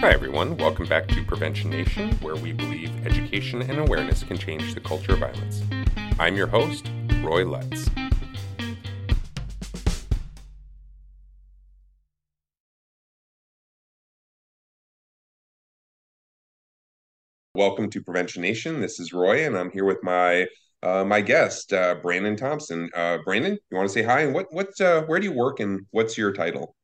Hi, everyone. Welcome back to Prevention Nation, where we believe education and awareness can change the culture of violence. I'm your host, Roy Lutz. Welcome to Prevention Nation. This is Roy, and I'm here with my uh, my guest, uh, Brandon Thompson. Uh, Brandon, you want to say hi and what what uh, where do you work and what's your title?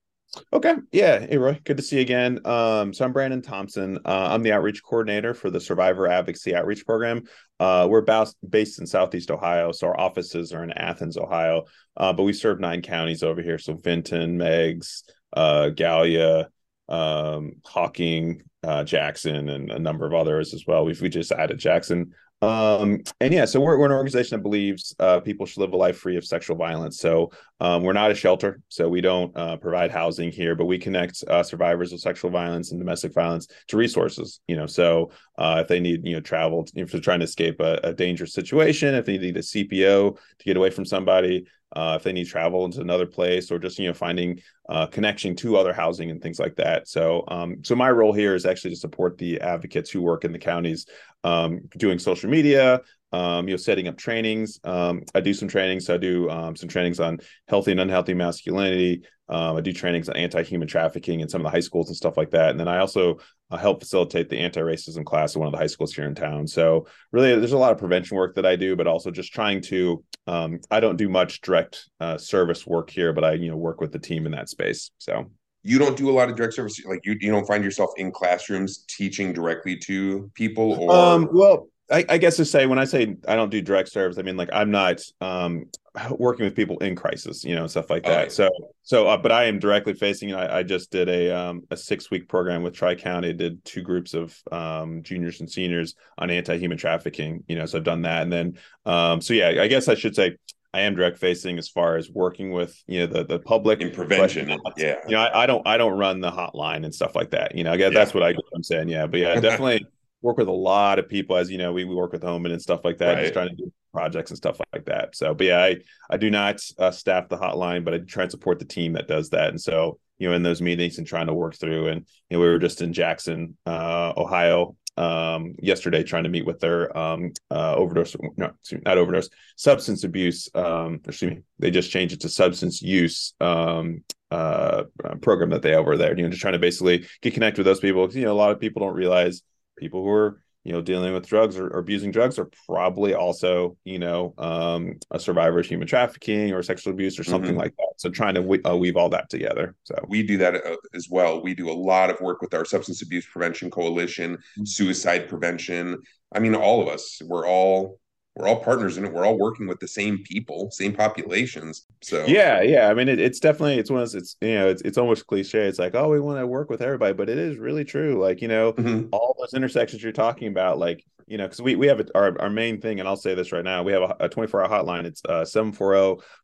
Okay. Yeah. Hey, Roy. Good to see you again. Um, so I'm Brandon Thompson. Uh, I'm the outreach coordinator for the Survivor Advocacy Outreach Program. Uh, we're based, based in Southeast Ohio. So our offices are in Athens, Ohio. Uh, but we serve nine counties over here. So Vinton, Meigs, uh, Gallia, um, Hocking, uh, Jackson, and a number of others as well. We've we just added Jackson um, and yeah, so we're, we're an organization that believes uh, people should live a life free of sexual violence. So um, we're not a shelter, so we don't uh, provide housing here, but we connect uh, survivors of sexual violence and domestic violence to resources. You know, so uh, if they need you know travel, if they're trying to escape a, a dangerous situation, if they need a CPO to get away from somebody, uh, if they need travel into another place or just you know finding uh, connection to other housing and things like that. So um, so my role here is actually to support the advocates who work in the counties um, doing social media um, you know setting up trainings um, i do some trainings so i do um, some trainings on healthy and unhealthy masculinity um, i do trainings on anti-human trafficking in some of the high schools and stuff like that and then i also uh, help facilitate the anti-racism class at one of the high schools here in town. So really, there's a lot of prevention work that I do, but also just trying to. Um, I don't do much direct uh, service work here, but I you know work with the team in that space. So you don't do a lot of direct service, like you you don't find yourself in classrooms teaching directly to people, or um, well, I, I, guess to say when I say I don't do direct service, I mean like I'm not um, working with people in crisis, you know, stuff like that. Right. So, so, uh, but I am directly facing. I, I just did a um, a six week program with Tri County. Did two groups of um, juniors and seniors on anti human trafficking. You know, so I've done that, and then um, so yeah, I guess I should say I am direct facing as far as working with you know the the public in prevention. But, yeah, you know, I, I, don't I don't run the hotline and stuff like that. You know, I guess yeah. that's what I, I'm saying. Yeah, but yeah, definitely work with a lot of people as you know we, we work with Homan and stuff like that right. just trying to do projects and stuff like that. So but yeah i i do not uh, staff the hotline but i try and support the team that does that. And so you know in those meetings and trying to work through and you know we were just in jackson uh, ohio um, yesterday trying to meet with their um, uh, overdose no not overdose substance abuse um, excuse me they just changed it to substance use um, uh, program that they have over there. You know just trying to basically get connected with those people you know a lot of people don't realize people who are you know dealing with drugs or, or abusing drugs are probably also you know um, a survivor of human trafficking or sexual abuse or something mm-hmm. like that. So trying to we- uh, weave all that together so. We do that uh, as well. We do a lot of work with our substance abuse prevention coalition mm-hmm. suicide prevention. I mean all of us. We're all we're all partners in it. We're all working with the same people, same populations. So yeah, yeah. I mean, it, it's definitely it's one of those, it's you know it's it's almost cliche. It's like oh, we want to work with everybody, but it is really true. Like you know, mm-hmm. all those intersections you're talking about, like you know, because we we have a, our our main thing, and I'll say this right now, we have a 24 hour hotline. It's uh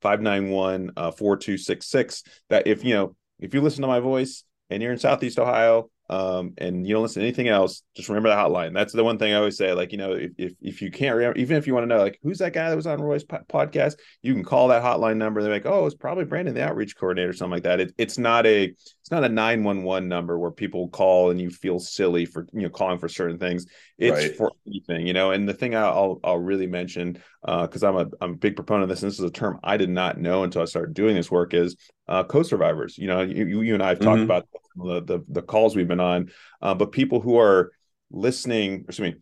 740-591-4266. That if you know if you listen to my voice and you're in Southeast Ohio um, and you don't listen to anything else, just remember the hotline. That's the one thing I always say. Like, you know, if if, if you can't remember, even if you want to know, like, who's that guy that was on Roy's po- podcast, you can call that hotline number. They're like, oh, it's probably Brandon, the outreach coordinator, or something like that. It, it's not a it's not a nine one one number where people call and you feel silly for you know calling for certain things. It's right. for anything, you know. And the thing I'll I'll really mention because uh, I'm a I'm a big proponent of this. And this is a term I did not know until I started doing this work. Is uh, co-survivors. You know, you you and I have talked mm-hmm. about the, the, the calls we've been on, uh, but people who are listening, excuse me,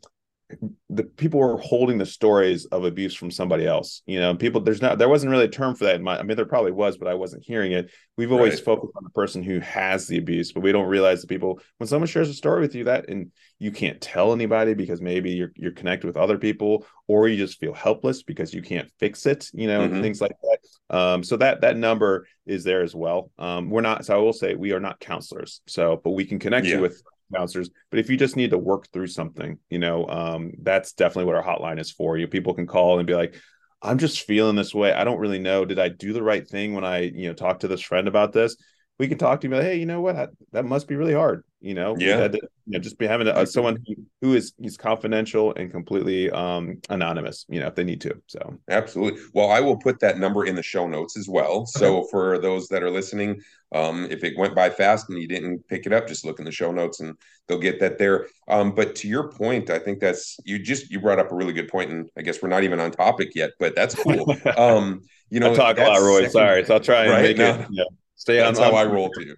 the people were holding the stories of abuse from somebody else. You know, people there's not there wasn't really a term for that in my I mean there probably was, but I wasn't hearing it. We've always right. focused on the person who has the abuse, but we don't realize the people when someone shares a story with you that and you can't tell anybody because maybe you're you're connected with other people or you just feel helpless because you can't fix it, you know, mm-hmm. things like that. Um, so that that number is there as well. Um, we're not so I will say we are not counselors. So but we can connect yeah. you with counselors. But if you just need to work through something, you know, um, that's definitely what our hotline is for. You people can call and be like, I'm just feeling this way. I don't really know. Did I do the right thing when I, you know, talked to this friend about this? We can talk to you, like, hey, you know what? That, that must be really hard. You know yeah. to, you know just be having a, someone who, is he's confidential and completely um anonymous you know if they need to so. Absolutely. Well i will put that number in the show notes as well. So for those that are listening um if it went by fast and you didn't pick it up just look in the show notes and they'll get that there. Um but to your point i think that's you just you brought up a really good point and i guess we're not even on topic yet but that's cool. Um you know I talk a lot roy. Second, sorry. So i'll try and right? make no, it yeah, stay that's on that's how i roll too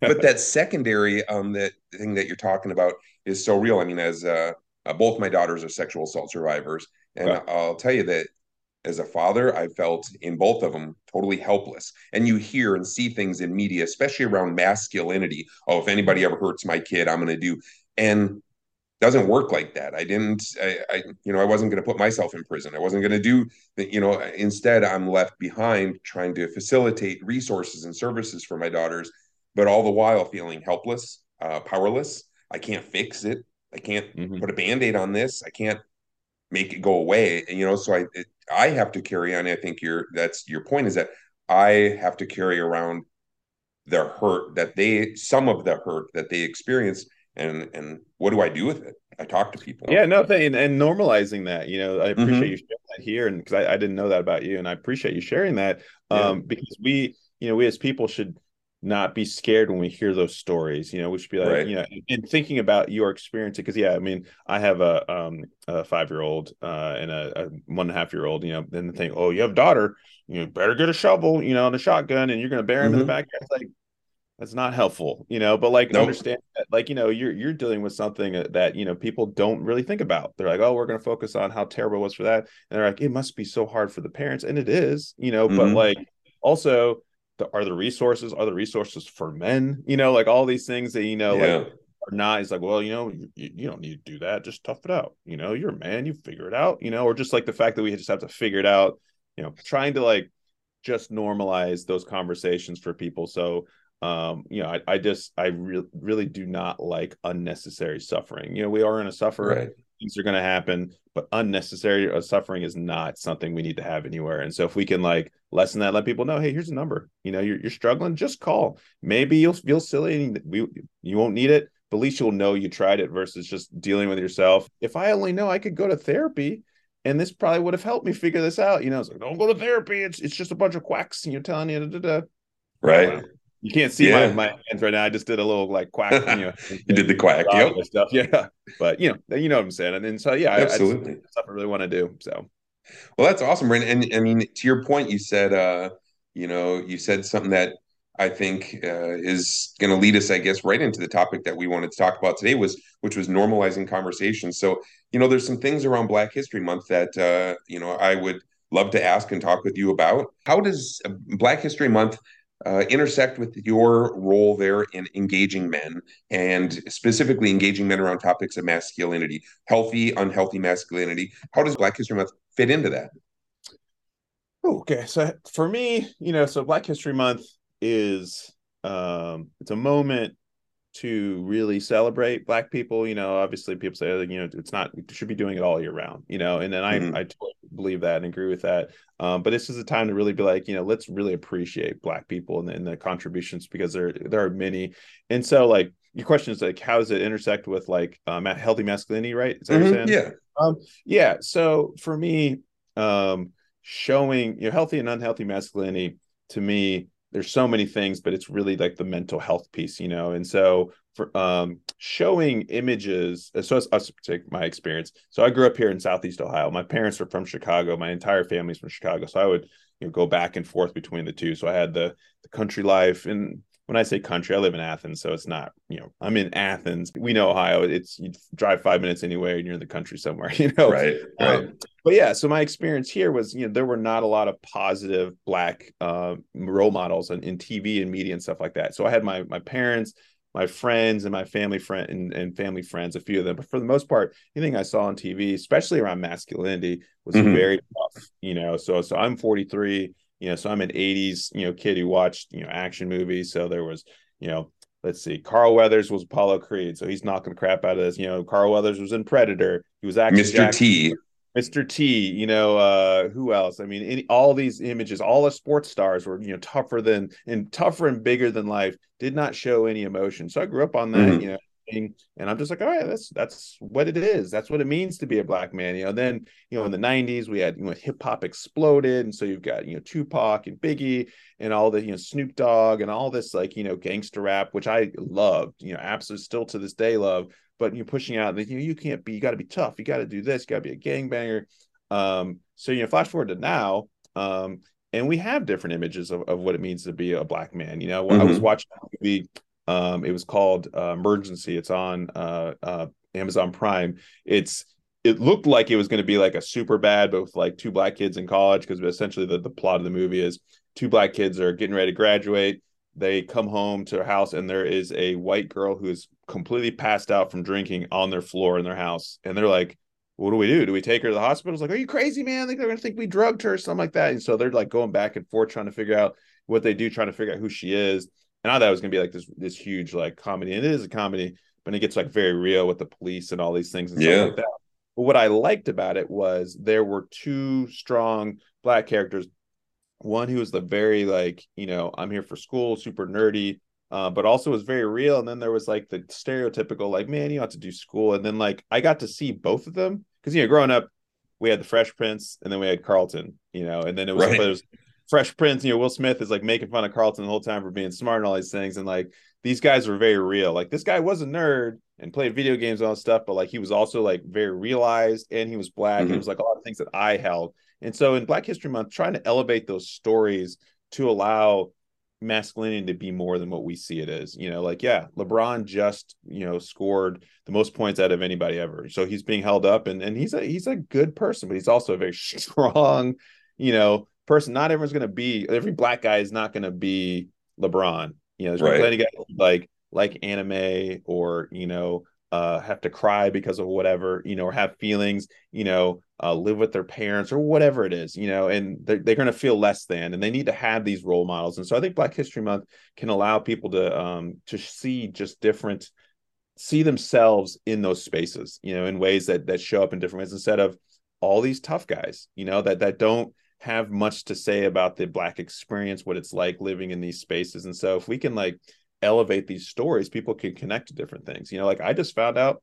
but that secondary um that thing that you're talking about is so real. I mean, as uh, uh, both my daughters are sexual assault survivors, and right. I'll tell you that as a father, I felt in both of them totally helpless. And you hear and see things in media, especially around masculinity. Oh, if anybody ever hurts my kid, I'm going to do. And doesn't work like that. I didn't, I, I you know, I wasn't going to put myself in prison. I wasn't going to do, the, you know, instead I'm left behind trying to facilitate resources and services for my daughters but all the while feeling helpless, uh, powerless. I can't fix it. I can't mm-hmm. put a band-aid on this. I can't make it go away. And, you know, so I it, I have to carry on. I think your that's your point is that I have to carry around the hurt that they some of the hurt that they experience and and what do I do with it? I talk to people. Yeah, no and, and normalizing that. You know, I appreciate mm-hmm. you sharing that here, and because I, I, didn't know that about you, and I appreciate you sharing that. Um, yeah. because we, you know, we as people should not be scared when we hear those stories. You know, we should be like, right. you know, and thinking about your experience because yeah, I mean, I have a um a five year old uh and a, a, one and a half year old, you know, then think, oh, you have a daughter, you better get a shovel, you know, and a shotgun, and you're gonna bury him mm-hmm. in the mm-hmm. backyard. It's like that's not helpful, you know. But like, nope. understand that, like, you know, you're you're dealing with something that you know people don't really think about. They're like, oh, we're gonna focus on how terrible it was for that, and they're like, it must be so hard for the parents, and it is, you know. Mm-hmm. But like, also the, are the resources are the resources for men? You know like all these things that you know yeah. like are not it's like well you know you, you don't need to do that. Just tough it out. You know you're a man you figure it out you know or just like the fact that we just have to figure it out you know trying to like just normalize those conversations for people. So um you know i, I just i re- really do not like unnecessary suffering. You know we are in a suffer right things are going to happen but unnecessary uh, suffering is not something we need to have anywhere. And so if we can like lessen that let people know hey here's a number. You know you're, you're struggling just call. Maybe you'll feel silly and we, you won't need it but at least you'll know you tried it versus just dealing with yourself. If i only know i could go to therapy and this probably would have helped me figure this out you know it's like don't go to therapy. It's, it's just a bunch of quacks and you're telling you da, da, da. right you can't see yeah. my, my hands right now. I just did a little like quack. You, know, you did the quack, yep. stuff. Yeah, but you know, you know what I'm saying. And then so yeah, absolutely, I, I, stuff I really want to do. So, well, that's awesome, Brandon. And I mean, to your point, you said, uh, you know, you said something that I think uh, is going to lead us, I guess, right into the topic that we wanted to talk about today was, which was normalizing conversations. So, you know, there's some things around Black History Month that uh, you know I would love to ask and talk with you about. How does Black History Month uh, intersect with your role there in engaging men and specifically engaging men around topics of masculinity, healthy, unhealthy masculinity. How does Black History Month fit into that? Okay, so for me, you know, so Black History Month is um, it's a moment to really celebrate black people you know obviously people say you know it's not we should be doing it all year round you know and then i mm-hmm. i totally believe that and agree with that. Um, but this is a time to really be like you know let's really appreciate black people and, and the contributions because there there are many. And so like your question is like how does it intersect with like um, healthy masculinity right? Is that mm-hmm. yeah. Um yeah. So for me um showing you know healthy and unhealthy masculinity to me there's so many things but it's really like the mental health piece you know? And so for um showing images so as us take my experience. So i grew up here in southeast ohio. My parents are from chicago. My entire family's from chicago. So i would you know go back and forth between the two. So i had the the country life and when I say country, I live in Athens, so it's not, you know, I'm in Athens. We know Ohio. It's you drive five minutes anywhere and you're in the country somewhere, you know. Right. Right. Um, but yeah, so my experience here was, you know, there were not a lot of positive black uh, role models in, in TV and media and stuff like that. So I had my my parents, my friends, and my family friend and, and family friends, a few of them. But for the most part, anything I saw on TV, especially around masculinity, was mm-hmm. very tough. You know, so so I'm 43 you know so i'm an 80s you know kid who watched you know action movies. So there was you know let's see carl weathers was apollo creed so he's knocking the crap out of this. You know carl weathers was in predator. He was actually mr Jackson, t. Mr t you know uh who else? I mean any, all these images all the sports stars were you know tougher than and tougher and bigger than life did not show any emotion. So i grew up on that mm-hmm. you know thing, and I'm just like, all right, that's that's what it is. That's what it means to be a black man. You know, then you know in the '90s we had you know hip hop exploded, and so you've got you know Tupac and Biggie and all the you know Snoop Dogg and all this like you know gangster rap, which I loved. You know, absolutely still to this day love. But you're pushing out that you know you can't be. You got to be tough. You got to do this. You got to be a gangbanger. Um, so you know, flash forward to now. Um, and we have different images of, of what it means to be a black man. You know, mm-hmm. I was mm-hmm. watching a movie. Um, it was called uh, Emergency. It's on uh, uh, Amazon Prime. It's it looked like it was going to be like a Superbad, but with like two black kids in college, because essentially the, the plot of the movie is two black kids are getting ready to graduate. They come home to their house and there is a white girl who is completely passed out from drinking on their floor in their house. And they're like, what do we do? Do we take her to the hospital? It's like, are you crazy, man? They're gonna think we drugged her or something like that. And so they're like going back and forth trying to figure out what they do, trying to figure out who she is. And I thought it was gonna be like this this huge like comedy, and it is a comedy, but it gets like very real with the police and all these things and yeah. stuff like that. But what I liked about it was there were two strong black characters. One who was the very like, you know, I'm here for school, super nerdy, uh, but also was very real. And then there was like the stereotypical, like, man, you have to do school. And then like I got to see both of them because you know, growing up, we had the Fresh Prince and then we had Carlton, you know, and then it was, right. it was Fresh Prince. You know, Will Smith is like making fun of Carlton the whole time for being smart and all these things, and like these guys were very real. Like this guy was a nerd and played video games and all stuff, but like he was also like very realized and he was black. Mm-hmm. He was like a lot of things that I held. And so in Black History Month, trying to elevate those stories to allow masculinity to be more than what we see it as. You know, like yeah, LeBron just you know scored the most points out of anybody ever, so he's being held up, and and he's a he's a good person, but he's also a very strong, you know, person. Not everyone's going to be every black guy is not going to be LeBron. You know, there's right. plenty of guys like like anime or you know uh, have to cry because of whatever, you know, or have feelings, you know, uh, live with their parents or whatever it is, you know, and they're, they're going to feel less than, and they need to have these role models. And so I think Black History Month can allow people to um, to see just different, see themselves in those spaces, you know, in ways that that show up in different ways instead of all these tough guys, you know, that that don't have much to say about the black experience, what it's like living in these spaces. And so if we can like elevate these stories, people can connect to different things. You know, like I just found out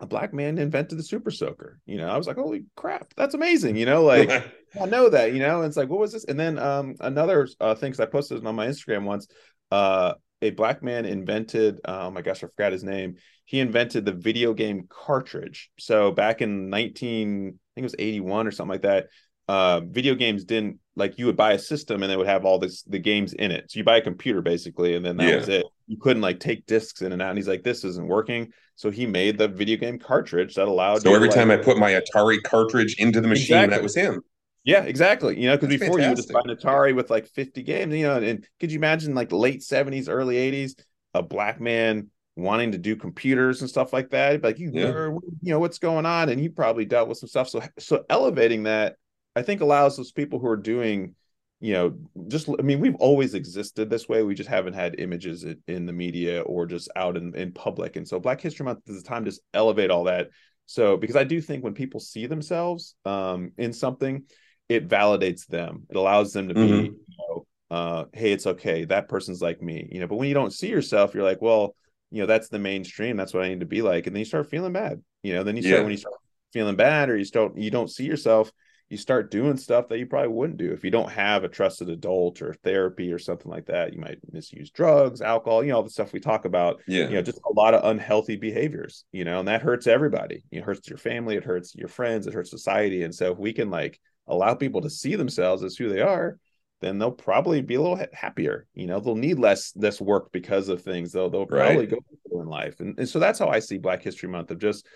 a black man invented the super soaker. You know, I was like, holy crap, that's amazing. You know, like I know that, you know, and it's like, what was this? And then um another uh thing, because I posted on my Instagram once, uh a black man invented oh my gosh, I forgot his name. He invented the video game cartridge. So back in 19, I think it was 81 or something like that. Uh, video games didn't like you would buy a system and it would have all this the games in it. So you buy a computer basically, and then that yeah. was it. You couldn't like take discs in and out. And he's like, this isn't working. So he made the video game cartridge that allowed. So every to, time like, I put my Atari cartridge into the machine, exactly. that was him. Yeah, exactly. You know, because before fantastic. you would just buy an Atari with like 50 games, you know, and could you imagine like late 70s, early 80s, a black man wanting to do computers and stuff like that? Like you, yeah. you know, what's going on? And he probably dealt with some stuff. So so elevating that I think allows those people who are doing, you know, just I mean, we've always existed this way. We just haven't had images in the media or just out in, in public. And so Black History Month is the time to elevate all that. So because I do think when people see themselves um, in something, it validates them. It allows them to be, mm-hmm. you know, uh, hey, it's okay. That person's like me, you know. But when you don't see yourself, you're like, well, you know, that's the mainstream. That's what I need to be like. And then you start feeling bad, you know. Then you start yeah. when you start feeling bad, or you start you don't see yourself you start doing stuff that you probably wouldn't do if you don't have a trusted adult or therapy or something like that. You might misuse drugs, alcohol, you know, all the stuff we talk about. Yeah. You know, just a lot of unhealthy behaviors, you know, and that hurts everybody. It hurts your family, it hurts your friends, it hurts society. And so if we can like allow people to see themselves as who they are, then they'll probably be a little happier. You know, they'll need less this work because of things. They'll they'll probably right. go in life. And, and so that's how I see Black History Month of just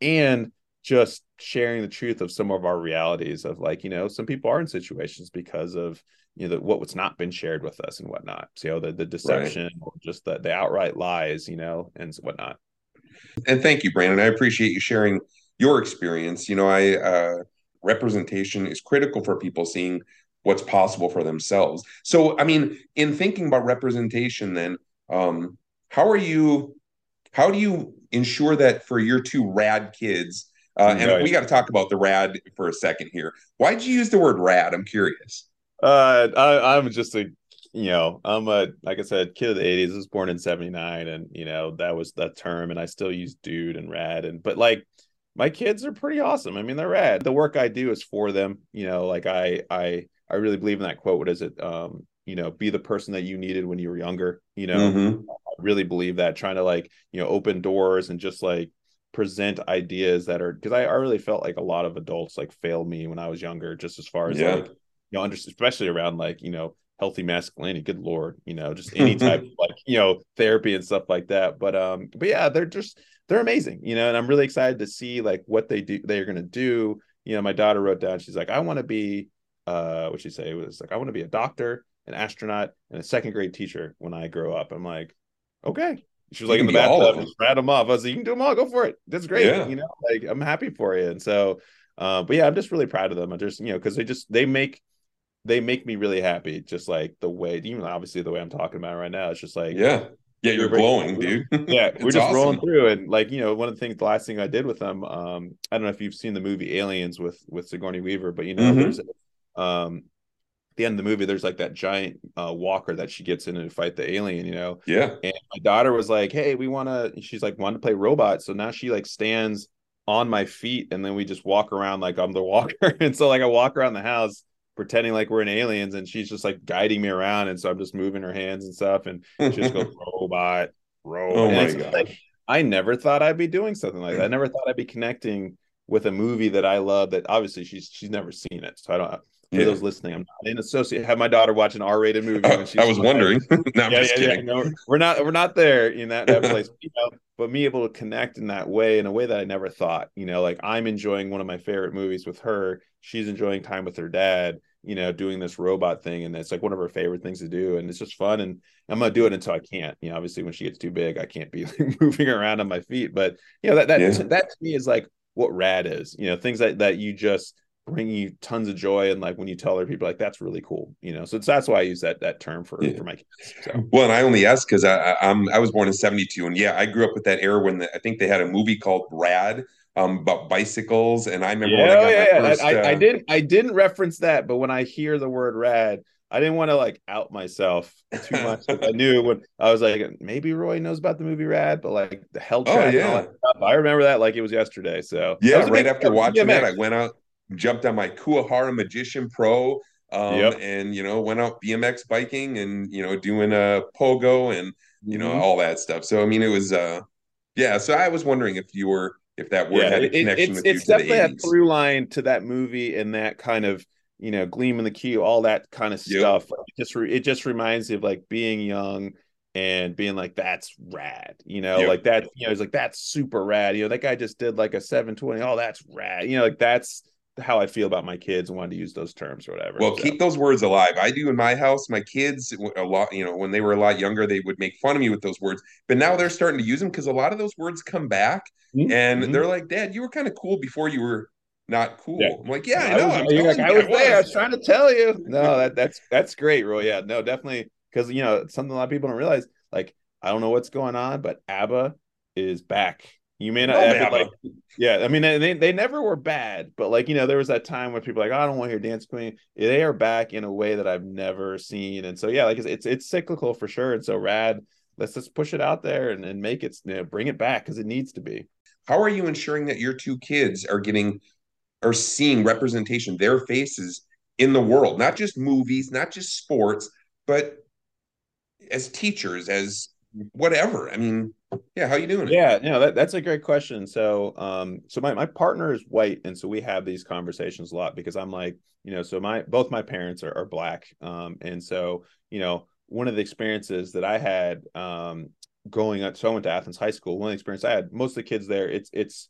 and just sharing the truth of some of our realities of like you know some people are in situations because of you know the, what what's not been shared with us and whatnot so you know the, the deception right. or just the, the outright lies you know and whatnot. And thank you brandon. I appreciate you sharing your experience. You know i uh representation is critical for people seeing what's possible for themselves. So i mean in thinking about representation then um how are you how do you ensure that for your two rad kids uh, and right. we got to talk about the rad for a second here. Why'd you use the word rad? I'm curious. Uh, I, am just a you know, I'm a like I said, kid of the '80s. I was born in '79, and you know that was that term, and I still use dude and rad, and but like my kids are pretty awesome. I mean, they're rad. The work I do is for them. You know, like I I I really believe in that quote. What is it? Um, you know, be the person that you needed when you were younger. You know, mm-hmm. I really believe that. Trying to like you know open doors and just like present ideas that are because I, I really felt like a lot of adults like failed me when I was younger, just as far as yeah. like you know, under, especially around like you know healthy masculinity. Good lord, you know, just any type of like you know therapy and stuff like that. But um, but yeah, they're just they're amazing, you know, and I'm really excited to see like what they do they're gonna do. You know, my daughter wrote down, she's like, I want to be uh what she say it was like, I want to be a doctor, an astronaut, and a second grade teacher when I grow up. I'm like, okay. She was like in the bathtub and ran them off. I was like, you can do them all, go for it. That's great. Yeah. You know, like I'm happy for you. And so uh, but yeah, I'm just really proud of them. I just, you know, because they just they make they make me really happy. Just like the way, even obviously the way I'm talking about right now, it's just like yeah, yeah, you're glowing, dude. yeah, we're just awesome. rolling through, and like you know, one of the things, the last thing I did with them, um, I don't know if you've seen the movie Aliens with with Sigourney Weaver, but you know, mm-hmm. there's um the end of the movie, there's like that giant uh, walker that she gets in to fight the alien, you know. Yeah. And my daughter was like, "Hey, we want to." She's like, "Want to play robot?" So now she like stands on my feet, and then we just walk around like I'm the walker. and so like I walk around the house, pretending like we're in aliens and she's just like guiding me around and so i'm just moving her hands and stuff and she just goes robot robot oh my God. Like, i never thought i'd be doing something like that i never thought i'd be connecting with a movie that i love that obviously she's she's never seen it so i don't for yeah. those listening, I'm not in associate. Have my daughter watch an R-rated movie. Uh, I was wondering. no, yeah, yeah, yeah, No, we're not. We're not there in that, that place. you know, but me able to connect in that way, in a way that I never thought. You know, like I'm enjoying one of my favorite movies with her. She's enjoying time with her dad you know, doing this robot thing, and it's like one of her favorite things to do, and it's just fun. And I'm gonna do it until I can't. You know, obviously when she gets too big, I can't be moving around on my feet. But you know, that that yeah. that to me is like what rad is. You know, things that that you just bring you tons of joy and like when you tell other people like that's really cool you know so that's why i use that that term for yeah. for my kids so. well and i only ask because I, I'm I was born in 72 and yeah i grew up with that era when the, i think they had a movie called rad um, about bicycles. And I remember yeah, I, yeah, first, I, uh... I, didn't I didn't reference that, but when I hear the word rad, I didn't want to like out myself too much. I knew when I was like, maybe Roy knows about the movie Rad, but like the hell oh, yeah. I remember that like it was yesterday. So yeah, right after watching that, I went out, jumped on my Kuwahara Magician Pro, um, yep. and you know went out BMX biking and you know doing a pogo and you know mm-hmm. all that stuff. So I mean, it was uh, yeah. So I was wondering if you were if that word yeah, had a connection it, it's, it's definitely a through line to that movie and that kind of you know gleam in the key all that kind of yep. stuff it just re- it just reminds me of like being young and being like that's rad you know yep. like that you know it's like that's super rad you know that guy just did like a 720 oh that's rad you know like that's how I feel about my kids and wanted to use those terms or whatever. Well, so. keep those words alive. I do in my house. My kids, a lot, you know, when they were a lot younger, they would make fun of me with those words, but now they're starting to use them because a lot of those words come back, mm-hmm. and they're like, "Dad, you were kind of cool before you were not cool." Yeah. I'm like, "Yeah, I know. I was, like, I was there. I was trying to tell you." No, that that's that's great, Roy. Yeah, no, definitely because you know something a lot of people don't realize. Like, I don't know what's going on, but ABBA is back you may not have like, yeah. I mean, they they never were bad, but like you know, there was that time when people like, oh, I don't want to hear Dance Queen. They are back in a way that I've never seen, and so yeah, like it's it's, it's cyclical for sure. And so rad. Let's just push it out there and, and make it, you know, bring it back because it needs to be. How are you ensuring that your two kids are getting, are seeing representation, their faces in the world, not just movies, not just sports, but as teachers, as whatever. I mean, yeah, how you doing? Yeah, know, that, that's a great question. So, um, so my my partner is white, and so we have these conversations a lot because I'm like, you know, so my both my parents are, are black, um, and so you know, one of the experiences that I had, um, going up, so I went to Athens High School. One of the experience I had, most of the kids there, it's it's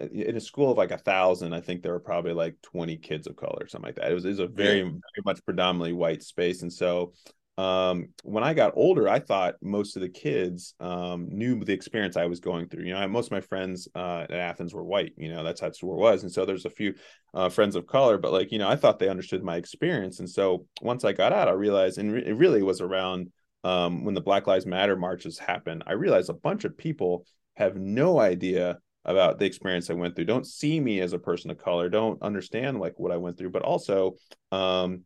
in a school of like a thousand, I think there were probably like 20 kids of color, something like that. It was, it was a very, very much predominantly white space. And so um, when I got older, I thought most of the kids um, knew the experience I was going through. You know, most of my friends uh, at Athens were white. You know, that's how it was, and so there's a few uh, friends of color, but like you know, I thought they understood my experience, and so once I got out, I realized, and re- it really was around um, when the Black Lives Matter marches happened. I realized a bunch of people have no idea about the experience I went through. Don't see me as a person of color. Don't understand like what I went through, but also. Um,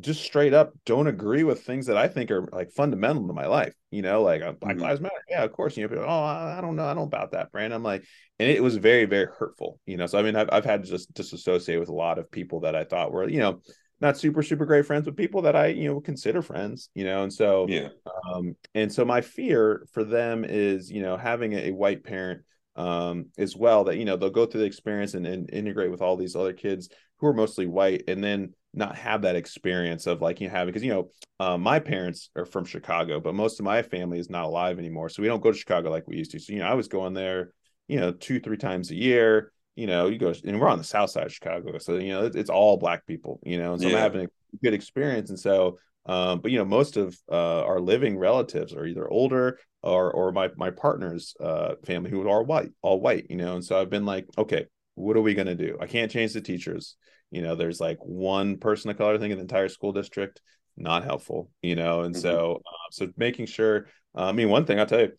just straight up don't agree with things that I think are like fundamental to my life. You know, like uh, Black mm-hmm. Lives Matter. Yeah, of course. You know, people, oh, I, don't know, I don't know about that, brand. I'm like, and it was very, very hurtful. You know, so I mean, I've I've had to just disassociate with a lot of people that I thought were, you know, not super super great friends with people that I you know consider friends. You know, and so yeah, um, and so my fear for them is you know having a, a white parent um as well that you know they'll go through the experience and, and integrate with all these other kids who are mostly white and then not have that experience of like you have because you know uh, my parents are from chicago but most of my family is not alive anymore. So we don't go to chicago like we used to. So you know i was going there you know two three times a year you know you go and we're on the south side of chicago. So you know it's, it's all black people you know and so yeah. i'm having a good experience. And so um, but you know most of uh, our living relatives are either older or or my my partner's uh, family who are white all white you know and so i've been like okay what are we going to do? I can't change the teachers you know there's like one person of color thing in the entire school district not helpful you know and mm-hmm. so uh, so making sure uh, i mean one thing i'll tell you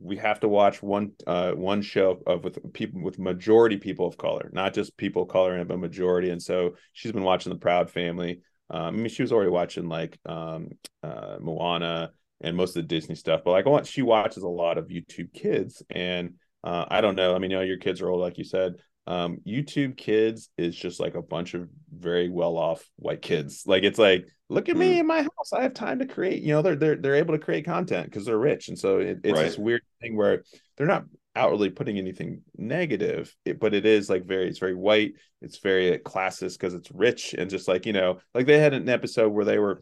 we have to watch one uh one show of with people with majority people of color not just people of color but majority and so she's been watching the proud family um, i mean she was already watching like um uh moana and most of the disney stuff but like I want, she watches a lot of youtube kids and uh, I don't know. I mean, you know, your kids are old, like you said um youtube kids is just like a bunch of very well off white kids. Like it's like look at mm. me in my house. I have time to create. You know they're they're, they're able to create content because they're rich. And so it, it's right. this weird thing where they're not outwardly putting anything negative it, but it is like very it's very white. It's very classist because it's rich and just like you know like they had an episode where they were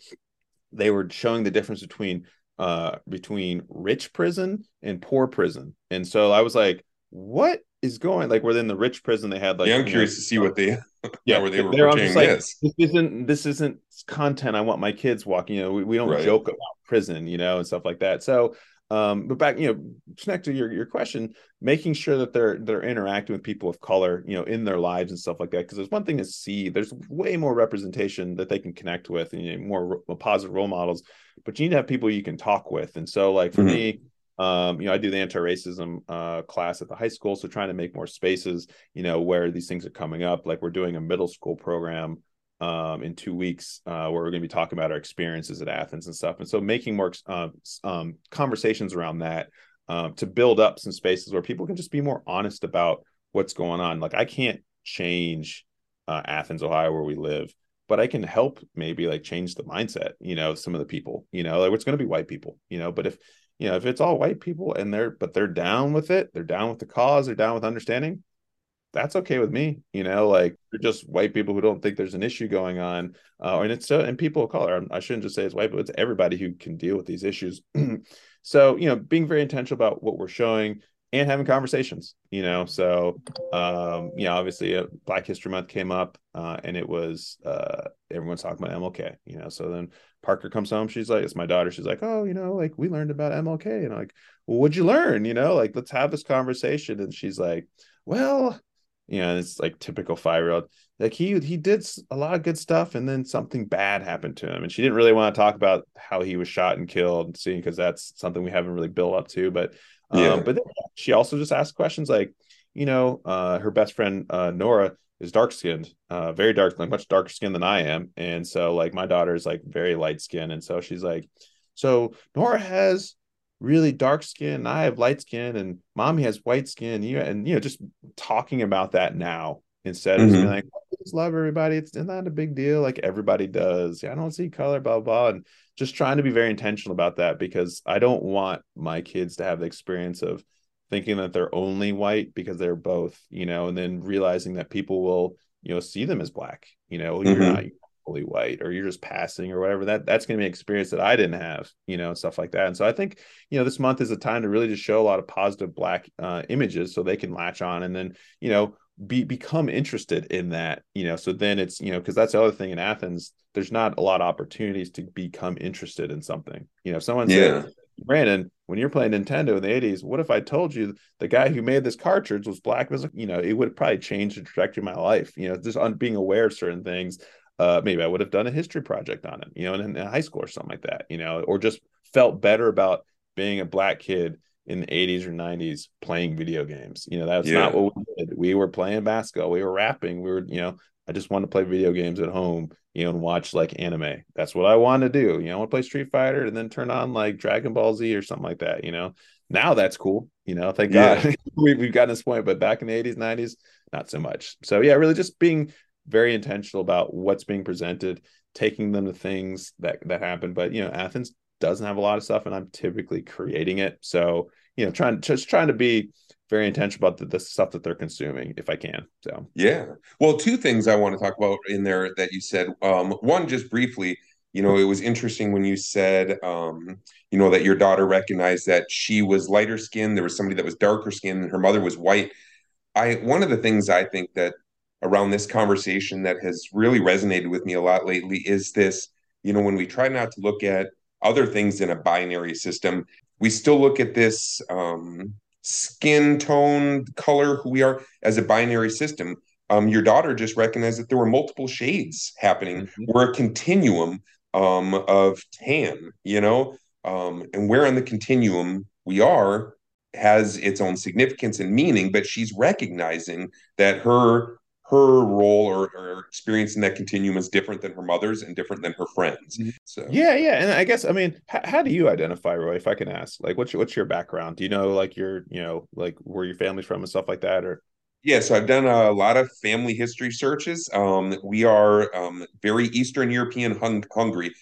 they were showing the difference between uh between rich prison and poor prison. And so i was like what is going like within the rich prison they had like yeah i'm curious know, to see what they yeah where they were they're portraying like, this this isn't this isn't content i want my kids walking you know we, we don't right. joke about prison you know and stuff like that so um but back you know connect to your, your question making sure that they're they're interacting with people of color you know in their lives and stuff like that because there's one thing to see there's way more representation that they can connect with and you know, more positive role models but you need to have people you can talk with and so like for mm-hmm. me um, you know, I do the anti-racism uh, class at the high school, so trying to make more spaces, you know, where these things are coming up. Like we're doing a middle school program um, in two weeks uh, where we're going to be talking about our experiences at Athens and stuff, and so making more uh, um, conversations around that um, to build up some spaces where people can just be more honest about what's going on. Like I can't change uh, Athens, Ohio, where we live, but I can help maybe like change the mindset, you know, some of the people, you know, like it's going to be white people, you know, but if you know if it's all white people and they're but they're down with it they're down with the cause they're down with understanding that's okay with me you know like they're just white people who don't think there's an issue going on uh, and it's so and people of color i shouldn't just say it's white but it's everybody who can deal with these issues. So you know being very intentional about what we're showing and having conversations you know? So um you know obviously uh, black history month came up uh and it was uh everyone's talking about mlk you know? So then parker comes home she's like it's my daughter she's like oh you know like we learned about mlk and I'm like well what'd you learn? You know like let's have this conversation and she's like well you know it's like typical five year old like he he did a lot of good stuff and then something bad happened to him and she didn't really want to talk about how he was shot and killed seeing because that's something we haven't really built up to but yeah. Um, but then she also just asked questions like, you know, uh, her best friend uh, Nora is dark skinned, uh, very dark, like much darker skinned than I am, and so like my daughter is like very light skinned, and so she's like, so Nora has really dark skin, and I have light skin, and mommy has white skin, you and you know, just talking about that now instead of mm-hmm. being like, just love everybody. It's not a big deal. Like everybody does. I don't see color, blah, blah, and just trying to be very intentional about that because I don't want my kids to have the experience of thinking that they're only white because they're both, you know, and then realizing that people will, you know, see them as black, you know, mm-hmm. you're not fully white or you're just passing or whatever that that's going to be an experience that i didn't have you know and stuff like that and so i think you know this month is a time to really just show a lot of positive black uh, images so they can latch on and then you know be become interested in that you know so then it's you know because that's the other thing in athens there's not a lot of opportunities to become interested in something. You know if someone yeah. said brandon when you're playing nintendo in the 80s what if i told you the guy who made this cartridge was black? Was you know it would probably change the trajectory of my life you know just on being aware of certain things. Uh maybe i would have done a history project on it you know in, in high school or something like that you know or just felt better about being a black kid in the 80s or 90s playing video games. You know, that's yeah. not what we did. We were playing basketball, we were rapping, we were, you know, I just want to play video games at home, you know, and watch like anime. That's what I want to do. You know, I want to play Street Fighter and then turn on like Dragon Ball Z or something like that. You know, now that's cool. You know, thank yeah. God we, we've gotten this point. But back in the 80s, 90s, not so much. So yeah, really just being very intentional about what's being presented, taking them to things that that happen. But you know, Athens doesn't have a lot of stuff, and I'm typically creating it. So you know, trying just trying to be very intentional about the, the stuff that they're consuming if I can. So yeah. Well, two things I want to talk about in there that you said. Um, one, just briefly, you know, it was interesting when you said, um, you know, that your daughter recognized that she was lighter skinned. There was somebody that was darker skinned, and her mother was white. I one of the things I think that around this conversation that has really resonated with me a lot lately is this, you know, when we try not to look at other things in a binary system, we still look at this um, skin tone, color, who we are as a binary system. Um, your daughter just recognized that there were multiple shades happening. Mm-hmm. We're a continuum um, of tan, you know, um, and where on the continuum we are has its own significance and meaning. But she's recognizing that her her role or, or experience in that continuum is different than her mother's and different than her friends. Mm-hmm. So yeah, yeah, and I guess I mean, h- how do you identify, Roy? If I can ask, like, what's your, what's your background? Do you know like your you know like where your family's from and stuff like that, or? Yeah, so I've done a lot of family history searches. Um, we are um, very Eastern European hung- Hungary.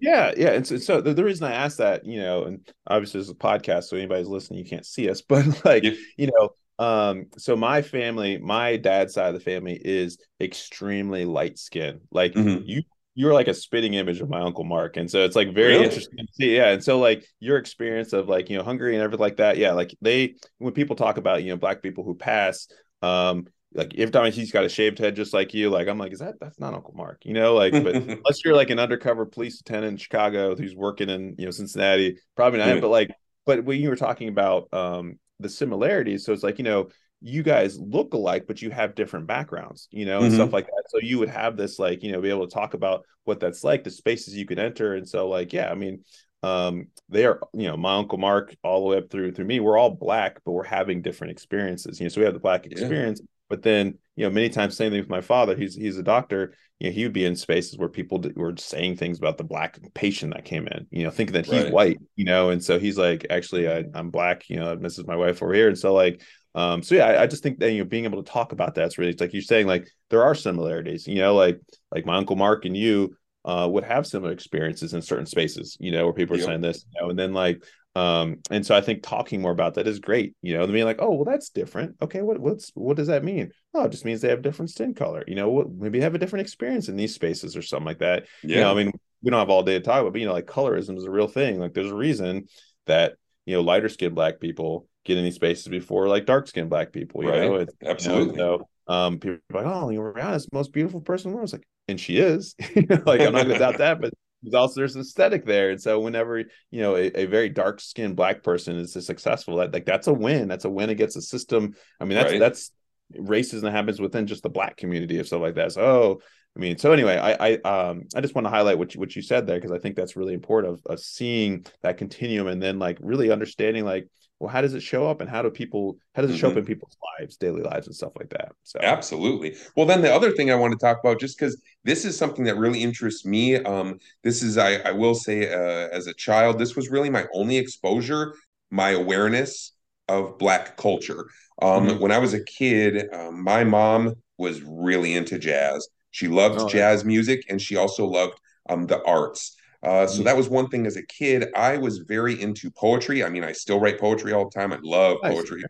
Yeah, yeah. And so, so the, the, reason I asked that, you know, and obviously it's a podcast, so anybody's listening, you can't see us, but like, yeah. you know, um, so my family, my dad's side of the family is extremely light skinned. Like mm-hmm. you you're like a spitting image of my uncle Mark. And so it's like very really? interesting to see. Yeah. And so like your experience of like, you know, Hungary and everything like that. Yeah. Like they when people talk about, you know, black people who pass, um, like every time he's got a shaved head just like you, like I'm like, is that that's not Uncle Mark, you know? Like, but unless you're like an undercover police lieutenant in Chicago who's working in you know Cincinnati, probably not. But like, but when you were talking about um the similarities. So it's like, you know, you guys look alike, but you have different backgrounds, you know, and mm-hmm. stuff like that. So you would have this, like, you know, be able to talk about what that's like, the spaces you could enter. And so, like, yeah, I mean, um, they are, you know, my uncle Mark all the way up through through me. We're all black, but we're having different experiences. You know, so we have the black experience, yeah. but then, you know, many times same thing with my father. He's he's a doctor. You know, he would be in spaces where people were saying things about the black patient that came in. You know, thinking that he's right. white. You know, and so he's like, actually, I, I'm black. You know, this is my wife over here, and so like, um, so yeah, I, I, just think that you know being able to talk about that's really like you're saying like there are similarities. You know, like like my uncle Mark and you uh, would have similar experiences in certain spaces, you know, where people are yep. saying this, you know, and then like, um, and so I think talking more about that is great, you know, being like, oh, well, that's different. Okay, what what's what does that mean? Oh, it just means they have different skin color, you know, what maybe have a different experience in these spaces or something like that. Yeah. You know, I mean, we don't have all day to talk about, but you know, like colorism is a real thing. Like, there's a reason that you know lighter skinned black people get in these spaces before like dark skinned black people. You right. know, it's, absolutely. You know, so um, people are like, oh, you're Rihanna's most beautiful person in the world. It's like, and she is. like, I'm not to doubt that, but there's also there's aesthetic there. And so whenever you know a, a very dark skinned black person is successful, that like that's a win. That's a win against the system. I mean, that's right. that's racism that happens within just the black community of stuff like that. So, oh, I mean, so anyway, I I um I just want to highlight what you, what you said there because I think that's really important of, of seeing that continuum and then like really understanding like well how does it show up and how do people how does it show mm-hmm. up in people's lives daily lives and stuff like that so absolutely well then the other thing i want to talk about just because this is something that really interests me um this is i, I will say uh, as a child this was really my only exposure my awareness of black culture um mm-hmm. when i was a kid um, my mom was really into jazz she loved oh, jazz yeah. music and she also loved um the arts uh, so that was one thing as a kid. I was very into poetry. I mean, I still write poetry all the time. I love poetry.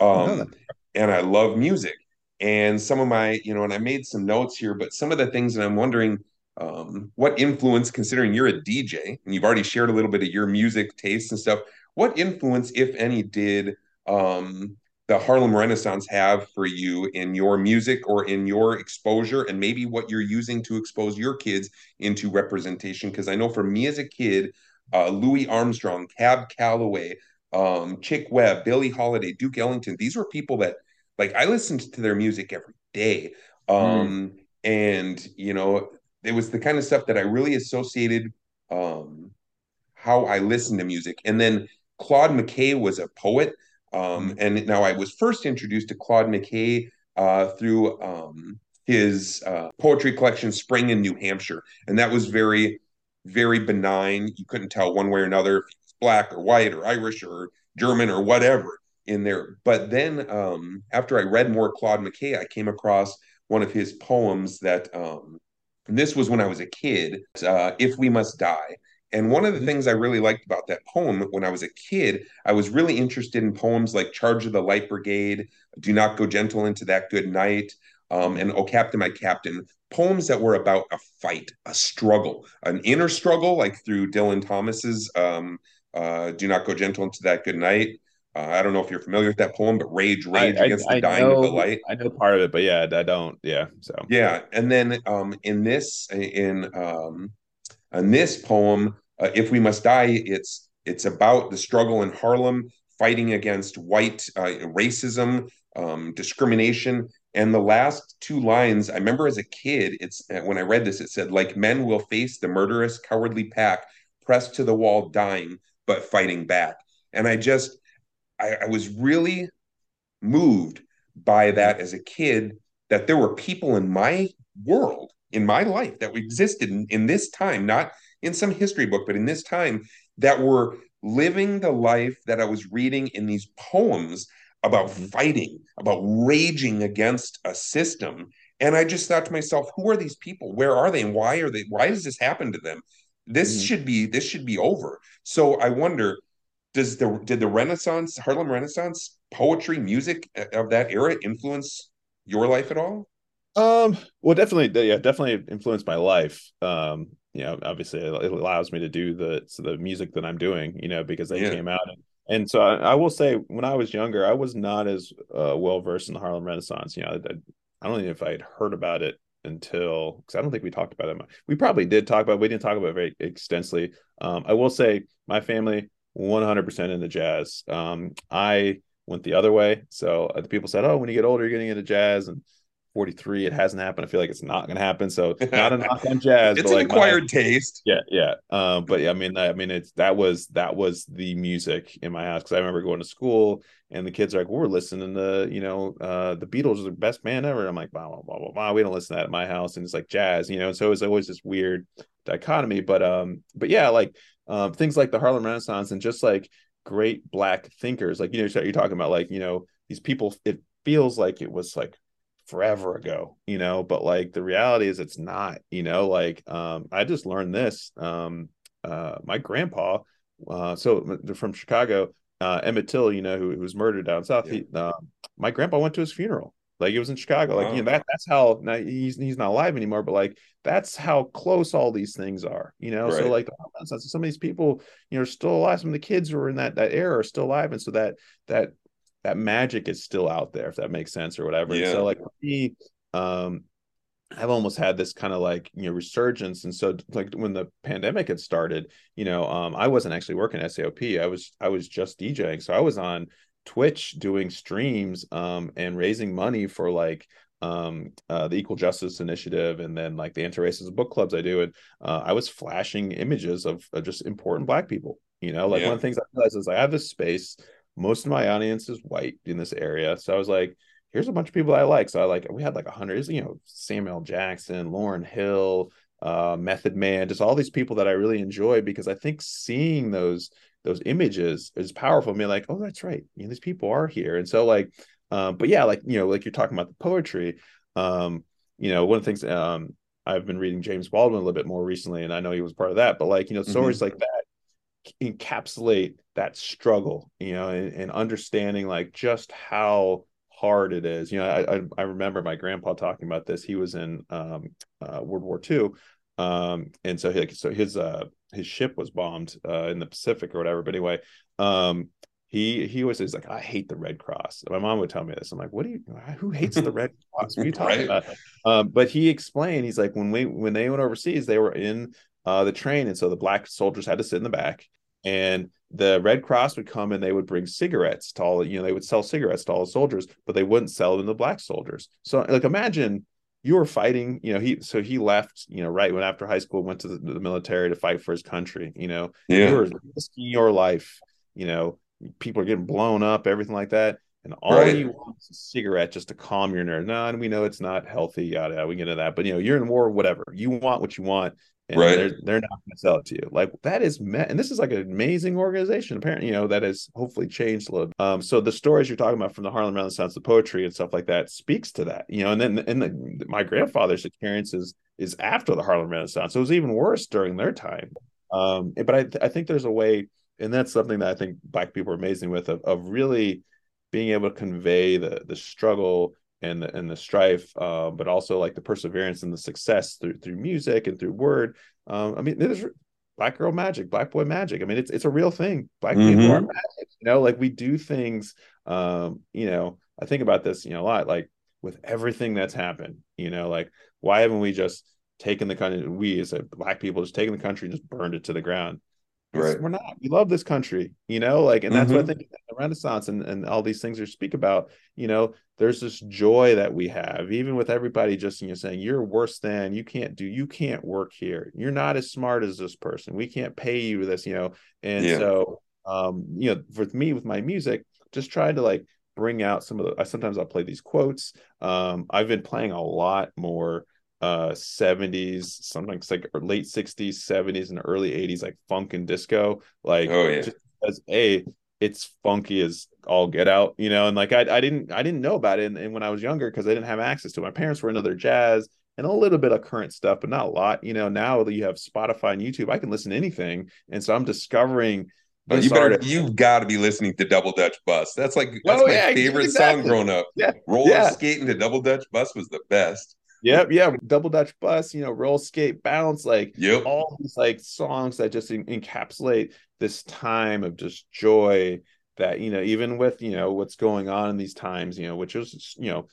Um, and I love music. And some of my, you know, and I made some notes here, but some of the things that I'm wondering um, what influence, considering you're a DJ and you've already shared a little bit of your music tastes and stuff, what influence, if any, did um, the Harlem Renaissance have for you in your music or in your exposure and maybe what you're using to expose your kids into representation? Because I know for me as a kid, uh, Louis Armstrong, Cab Calloway, um, Chick Webb, Billie Holiday, Duke Ellington, these were people that like I listened to their music every day. Um, mm. And, you know, it was the kind of stuff that I really associated um, how I listened to music. And then Claude McKay was a poet um, and now I was first introduced to Claude McKay uh, through um, his uh, poetry collection, Spring in New Hampshire, and that was very, very benign. You couldn't tell one way or another if he was black or white or Irish or German or whatever in there. But then um, after I read more Claude McKay, I came across one of his poems that um, this was when I was a kid, uh, If We Must Die. And one of the mm-hmm. things I really liked about that poem when I was a kid, I was really interested in poems like Charge of the Light Brigade, Do Not Go Gentle into That Good Night, um, and Oh Captain, My Captain, poems that were about a fight, a struggle, an inner struggle, like through Dylan Thomas's um, uh, Do Not Go Gentle into That Good Night, uh, I don't know if you're familiar with that poem, but rage, rage I, against I, the dying know, of the light. I know part of it, but yeah, I don't. Yeah, so yeah, and then um, in this, in in this poem, uh, "If We Must Die," it's it's about the struggle in Harlem, fighting against white uh, racism, um, discrimination, and the last two lines. I remember as a kid, it's uh, when I read this, it said, "Like men will face the murderous, cowardly pack, pressed to the wall, dying but fighting back," and I just I, I was really moved by that as a kid that there were people in my world in my life that existed in, in, this time not in some history book but in this time that were living the life that i was reading in these poems about mm-hmm. fighting about raging against a system and i just thought to myself who are these people where are they and why are they why does this happen to them this mm-hmm. should be this should be over so i wonder does the did the Renaissance Harlem Renaissance poetry music of that era influence your life at all? Um, well, definitely, yeah, definitely influenced my life. Um, you know, obviously, it allows me to do the so the music that I'm doing. You know, because they yeah. came out, and, and so I, I, will say, when I was younger, I was not as uh, well versed in the Harlem Renaissance. You know, I, I don't know if I had heard about it until because I don't think we talked about it. much. We probably did talk about. It, we didn't talk about it very extensively. Um, I will say, my family 100% into jazz. Um, I went the other way. So uh, the people said, "Oh, when you get older, you're getting into jazz." And 43, it hasn't happened. I feel like it's not going to happen. So not a knock on jazz. it's an like acquired my, taste. Yeah, yeah. Um, but yeah, I mean, I mean, it's that was that was the music in my house because I remember going to school and the kids are like, well, "We're listening to you know uh, the Beatles are the best band ever." I'm like, "Wow, blah, blah, blah, blah. We don't listen to that at my house." And it's like jazz, you know. And so it was always this weird dichotomy. But um, but yeah, like um, things like the Harlem Renaissance and just like great black thinkers. Like, you know, you're talking about like, you know, these people, it feels like it was like forever ago, you know, but like the reality is it's not, you know, like um, I just learned this. Um, uh, my grandpa, uh, so from Chicago, uh, Emmett Till, you know, who, who was murdered down south. Yeah. He, uh, my grandpa went to his funeral. Like it was in Chicago. Like, you know, that that's how now he's he's not alive anymore, but like that's how close all these things are, you know. Right. So like some of these people, you know, are still alive. Some of the kids who are in that that era are still alive. And so that that that magic is still out there, if that makes sense or whatever. Yeah. so like me, um, I've almost had this kind of like you know resurgence, and so like when the pandemic had started, you know, um, I wasn't actually working at SAOP. I was I was just DJing, so I was on Twitch doing streams um, and raising money for like um, uh, the Equal Justice Initiative and then like the anti-racist book clubs I do. And uh, I was flashing images of, of, just important black people. You know, like yeah. one of the things I realized is I have this space. Most of my audience is white in this area. So I was like, here's a bunch of people I like. So I like we had like a hundred, you know, Samuel Jackson, Lauryn Hill, uh, Method Man, just all these people that I really enjoy because I think seeing those those images is powerful. I mean, like, oh, that's right. You know, these people are here. And so like, um, but yeah, like, you know, like you're talking about the poetry, um, you know, one of the things, um, I've been reading James Baldwin a little bit more recently, and I know he was part of that, but like, you know, stories mm-hmm. like that encapsulate that struggle, you know, and, and, understanding like just how hard it is. You know, I, I, I remember my grandpa talking about this. He was in um, uh, World War II, um, and so he, so his uh, his ship was bombed uh, in the Pacific or whatever. But anyway, um, he he was he's like, I hate the Red Cross. My mom would tell me this. I'm like, what do you? Who hates the Red Cross? What are you talking right. about? Um, but he explained. He's like, when we when they went overseas, they were in uh, the train, and so the black soldiers had to sit in the back, and the Red Cross would come and they would bring cigarettes to all. You know, they would sell cigarettes to all the soldiers, but they wouldn't sell them to black soldiers. So, like, imagine you were fighting you know he so he left you know right when after high school went to the, the military to fight for his country you know yeah. you were risking your life you know people are getting blown up everything like that and all right. you want is a cigarette just to calm your nerves. No, and we know it's not healthy, yada, yada. We get into that, but you know, you're in war, whatever. You want what you want, right. they're they're not going to sell it to you. Like that is met, and this is like an amazing organization. Apparently, you know that has hopefully changed a little. Um, so the stories you're talking about from the Harlem Renaissance, the poetry and stuff like that, speaks to that. You know, and then and the, my grandfather's experiences is after the Harlem Renaissance, so it was even worse during their time. Um, but I I think there's a way, and that's something that I think Black people are amazing with of, of really being able to convey the the struggle and the, and the strife, uh, but also like the perseverance and the success through through music and through word. Um, I mean, there's black girl magic, black boy magic. I mean, it's it's a real thing. Black mm-hmm. people are magic. You know, like we do things. Um, you know, I think about this, you know, a lot. Like with everything that's happened, you know, like why haven't we just taken the country? We as a black people just taken the country and just burned it to the ground right we're not we love this country you know like and that's mm-hmm. what i mm-hmm. think the renaissance and, and all these things you speak about you know there's this joy that we have even with everybody just you know saying you're worse than you can't do you can't work here you're not as smart as this person we can't pay you this you know and yeah. so um you know for me with my music just try to like bring out some of the I sometimes I'll play these quotes. Um, I've been playing a lot more uh 70s sometimes like late 60s 70s and early 80s like funk and disco like oh yeah as a it's funky as all get out you know and like i, I didn't i didn't know about it and, and when i was younger because i didn't have access to it my parents were into their jazz and a little bit of current stuff but not a lot you know now that you have spotify and youtube i can listen to anything and so i'm discovering but you better, you've got to be listening to Double Dutch Bus. That's like that's oh, my yeah, favorite exactly. song growing up. Yeah. Roller yeah. skating to Double Dutch Bus was the best. Yep, yeah, double Dutch bus, you know, roll skate bounce, like yep. all these like songs that just encapsulate this time of just joy that you know, even with you know what's going on in these times, you know, which is you know,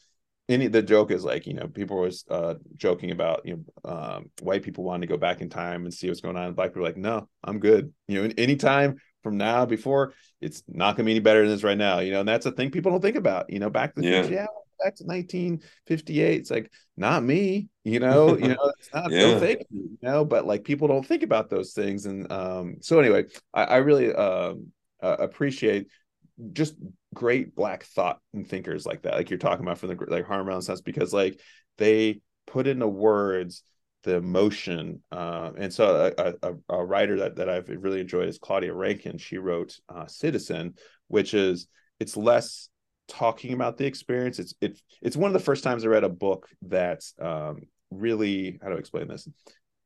any the joke is like you know people was uh joking about you know um, white people wanting to go back in time and see what's going on, black people like no, I'm good, you know, anytime from now before it's not gonna be any better than this right now, you know, and that's a thing people don't think about, you know, back to the yeah. future, yeah, back to 1958 it's like not me you know? You know it's not yeah. fake you know? But like people don't think about those things and um so anyway i, I really um uh, appreciate just great black thought and thinkers like that like you're talking about from the like harlem renaissance because like they put into words the emotion uh, and so a, a, a, writer that, that i've really enjoyed is claudia rankine she wrote uh, citizen which is it's less talking about the experience. It's it it's one of the first times I read a book that um, really how to explain this?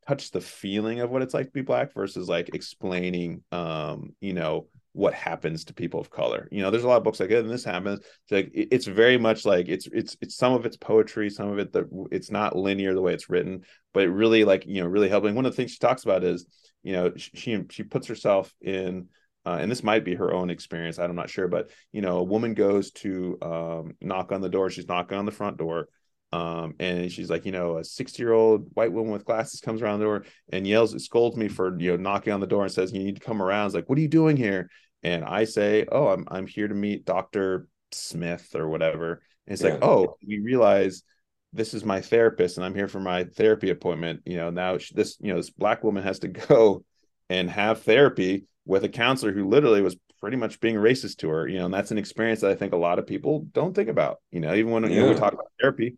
Touch the feeling of what it's like to be black versus like explaining um you know what happens to people of color. You know there's a lot of books like and this happens. It's like it's very much like it's it's it's some of it's poetry some of it that it's not linear the way it's written but it really like you know really helping. One of the things she talks about is you know she she puts herself in uh, and this might be her own experience i'm not sure but you know a woman goes to um, knock on the door she's knocking on the front door um, and she's like you know a 60 year old white woman with glasses comes around the door and yells scolds me for you know knocking on the door and says you need to come around. It's like what are you doing here? And i say oh i'm, I'm here to meet dr smith or whatever. And it's yeah. like oh we realize this is my therapist and i'm here for my therapy appointment. You know now she, this you know this black woman has to go and have therapy with a counselor who literally was pretty much being racist to her, you know, and that's an experience that I think a lot of people don't think about, you know, even when yeah. you know, we talk about therapy,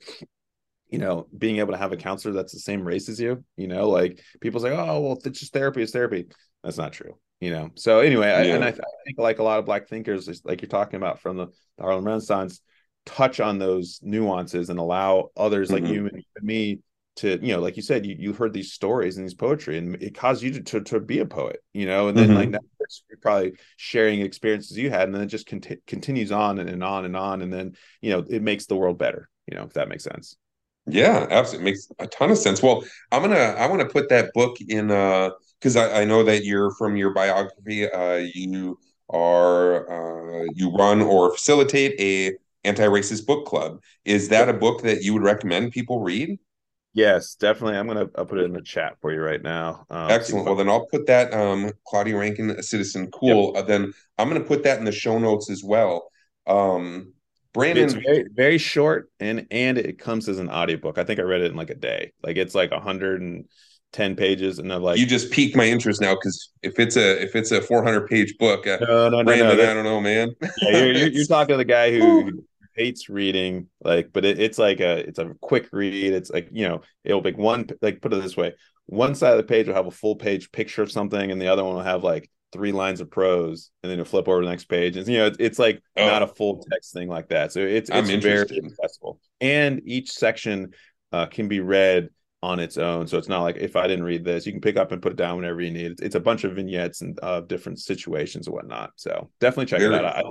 you know, being able to have a counselor that's the same race as you, you know, like people say, oh, well, it's just therapy, it's therapy. That's not true, you know. So anyway, yeah. I, and I, I, think like a lot of black thinkers, like you're talking about from the, the Harlem Renaissance, touch on those nuances and allow others mm-hmm. like you and me to you know like you said you, you heard these stories and these poetry and it caused you to, to, to be a poet you know? And then mm-hmm. like now you're probably sharing experiences you had and then it just conti- continues on and, and on and on and then you know it makes the world better you know if that makes sense. Yeah absolutely makes a ton of sense. Well i'm gonna i want to put that book in uh because I, I know that you're from your biography uh you are uh you run or facilitate a anti-racist book club. Is that a book that you would recommend people read Yes, definitely. I'm gonna I'll put it in the chat for you right now. Um, Excellent. Well, then I'll put that um, Claudia Rankine, a citizen. Cool. Yep. Uh, then I'm gonna put that in the show notes as well. Um, Brandon, it's very, very short and and it comes as an audiobook. I think I read it in like a day. Like it's like 100 and 10 pages and they're like you just piqued my interest now because if it's a if it's a 400 page book uh, no no Brandon, no, no. i don't know man yeah, you're, you're, you're, talking to the guy who hates reading like but it, it's like a it's a quick read it's like you know it'll be one like put it this way one side of the page will have a full page picture of something and the other one will have like three lines of prose and then you flip over to the next page and you know it's, it's like oh. not a full text thing like that so it's it's very accessible and each section uh, can be read on its own. So it's not like if I didn't read this, you can pick up and put it down whenever you need. It's, it's a bunch of vignettes and uh, different situations and whatnot. So definitely check Very it out. I.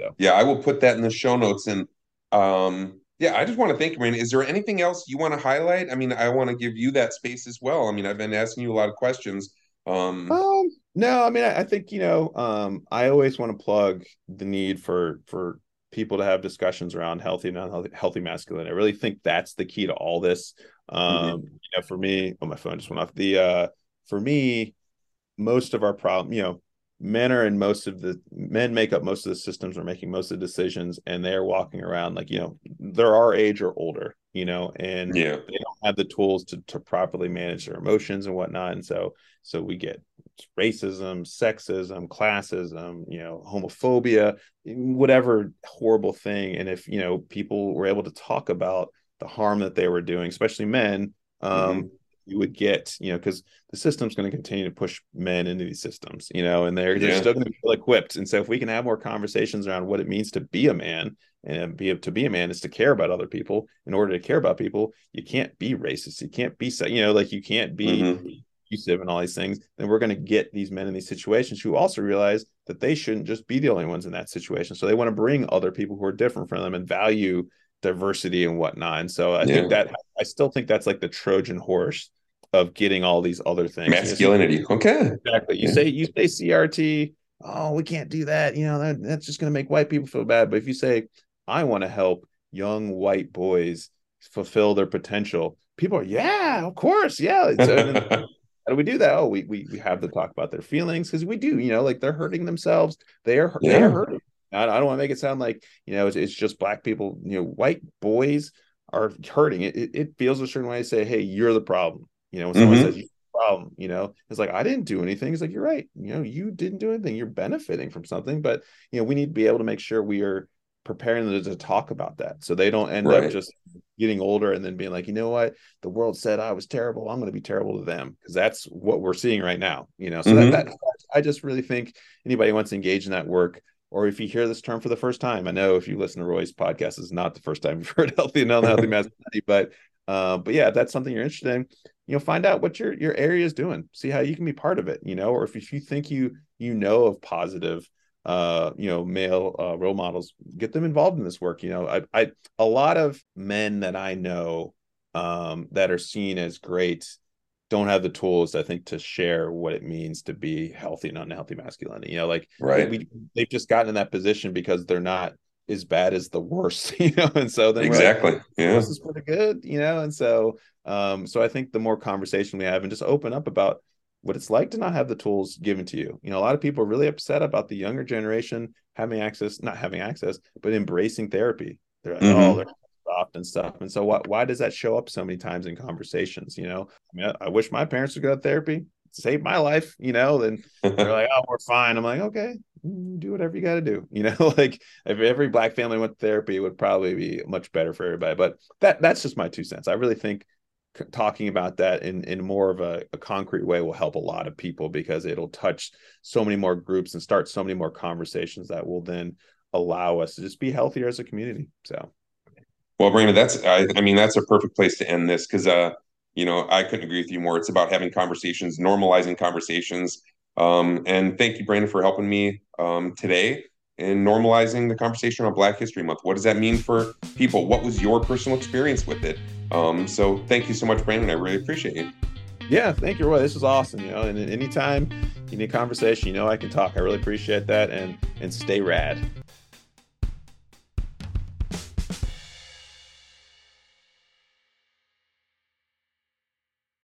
So yeah, I will put that in the show notes. And um, yeah, I just want to thank you, man. Is there anything else you want to highlight? I mean, I want to give you that space as well. I mean, I've been asking you a lot of questions. Um, um no, I mean, I, I think you know, um, I always want to plug the need for for people to have discussions around healthy and unhealthy healthy masculinity. I really think that's the key to all this. Um, mm-hmm. you know, for me, oh my phone just went off. The uh for me, most of our problem, you know, men are in most of the men make up most of the systems are making most of the decisions and they're walking around like you know they're our age or older you know and yeah. they don't have the tools to, to properly manage their emotions and whatnot. And so so we get racism sexism classism you know homophobia whatever horrible thing. And if you know people were able to talk about the harm that they were doing especially men um mm-hmm you would get, you know, because the system's going to continue to push men into these systems, you know, and they're, they're still going to be well equipped. And so if we can have more conversations around what it means to be a man and be to be a man is to care about other people. In order to care about people, you can't be racist. You can't be, you know, like you can't be mm-hmm. abusive and all these things. Then we're going to get these men in these situations who also realize that they shouldn't just be the only ones in that situation. So they want to bring other people who are different from them and value diversity and whatnot. And so I yeah. think that I still think that's like the Trojan horse of getting all these other things. Masculinity. Okay. Exactly. You yeah. say you say CRT, oh, we can't do that. You know, that, that's just gonna make white people feel bad. But if you say, I want to help young white boys fulfill their potential, people are, yeah, of course, yeah. how do we do that? Oh, we we we have to talk about their feelings because we do, you know, like they're hurting themselves. They are yeah. they are hurting. I, I don't want to make it sound like you know it's, it's, just black people. You know, white boys are hurting. It, it, it feels a certain way to say, "Hey, you're the problem." You know, when someone mm-hmm. says you problem, you know, it's like I didn't do anything. It's like you're right. You know, you didn't do anything. You're benefiting from something, but you know, we need to be able to make sure we are preparing them to talk about that so they don't end right. up just getting older and then being like, you know what, the world said I was terrible. I'm going to be terrible to them because that's what we're seeing right now. You know, so mm-hmm. that, that I just really think anybody wants to engage in that work or if you hear this term for the first time, I know if you listen to Roy's podcast, is not the first time you've heard healthy and unhealthy masculinity, but uh, but yeah, if that's something you're interested in, you know, find out what your your area is doing. See how you can be part of it. You know, or if, if you think you you know of positive uh you know male uh, role models get them involved in this work you know I, I a lot of men that i know um that are seen as great don't have the tools i think to share what it means to be healthy and unhealthy masculinity you know like right we, they've just gotten in that position because they're not as bad as the worst, you know. And so then exactly, like, yeah, this is pretty good, you know. And so, um, so I think the more conversation we have and just open up about what it's like to not have the tools given to you. You know, a lot of people are really upset about the younger generation having access, not having access, but embracing therapy. They're like, mm-hmm. oh, they're soft and stuff. And so, why why does that show up so many times in conversations? You know, I mean, I, I wish my parents would go to therapy save my life, you know, then they're like, oh, we're fine. I'm like, okay, mm, do whatever you got to do. You know, like if every black family went to therapy, it would probably be much better for everybody. But that that's just my two cents. I really think talking about that in in more of a, a, concrete way will help a lot of people because it'll touch so many more groups and start so many more conversations that will then allow us to just be healthier as a community. So, well, Brandon, that's I, I mean that's a perfect place to end this because uh you know I couldn't agree with you more. It's about having conversations, normalizing conversations, um, and thank you, Brandon, for helping me um, today in normalizing the conversation on Black History Month. What does that mean for people? What was your personal experience with it? Um, so thank you so much, Brandon. I really appreciate it. Yeah, thank you, Roy. This was awesome. You know, and anytime you need a conversation, you know I can talk. I really appreciate that, and and stay rad.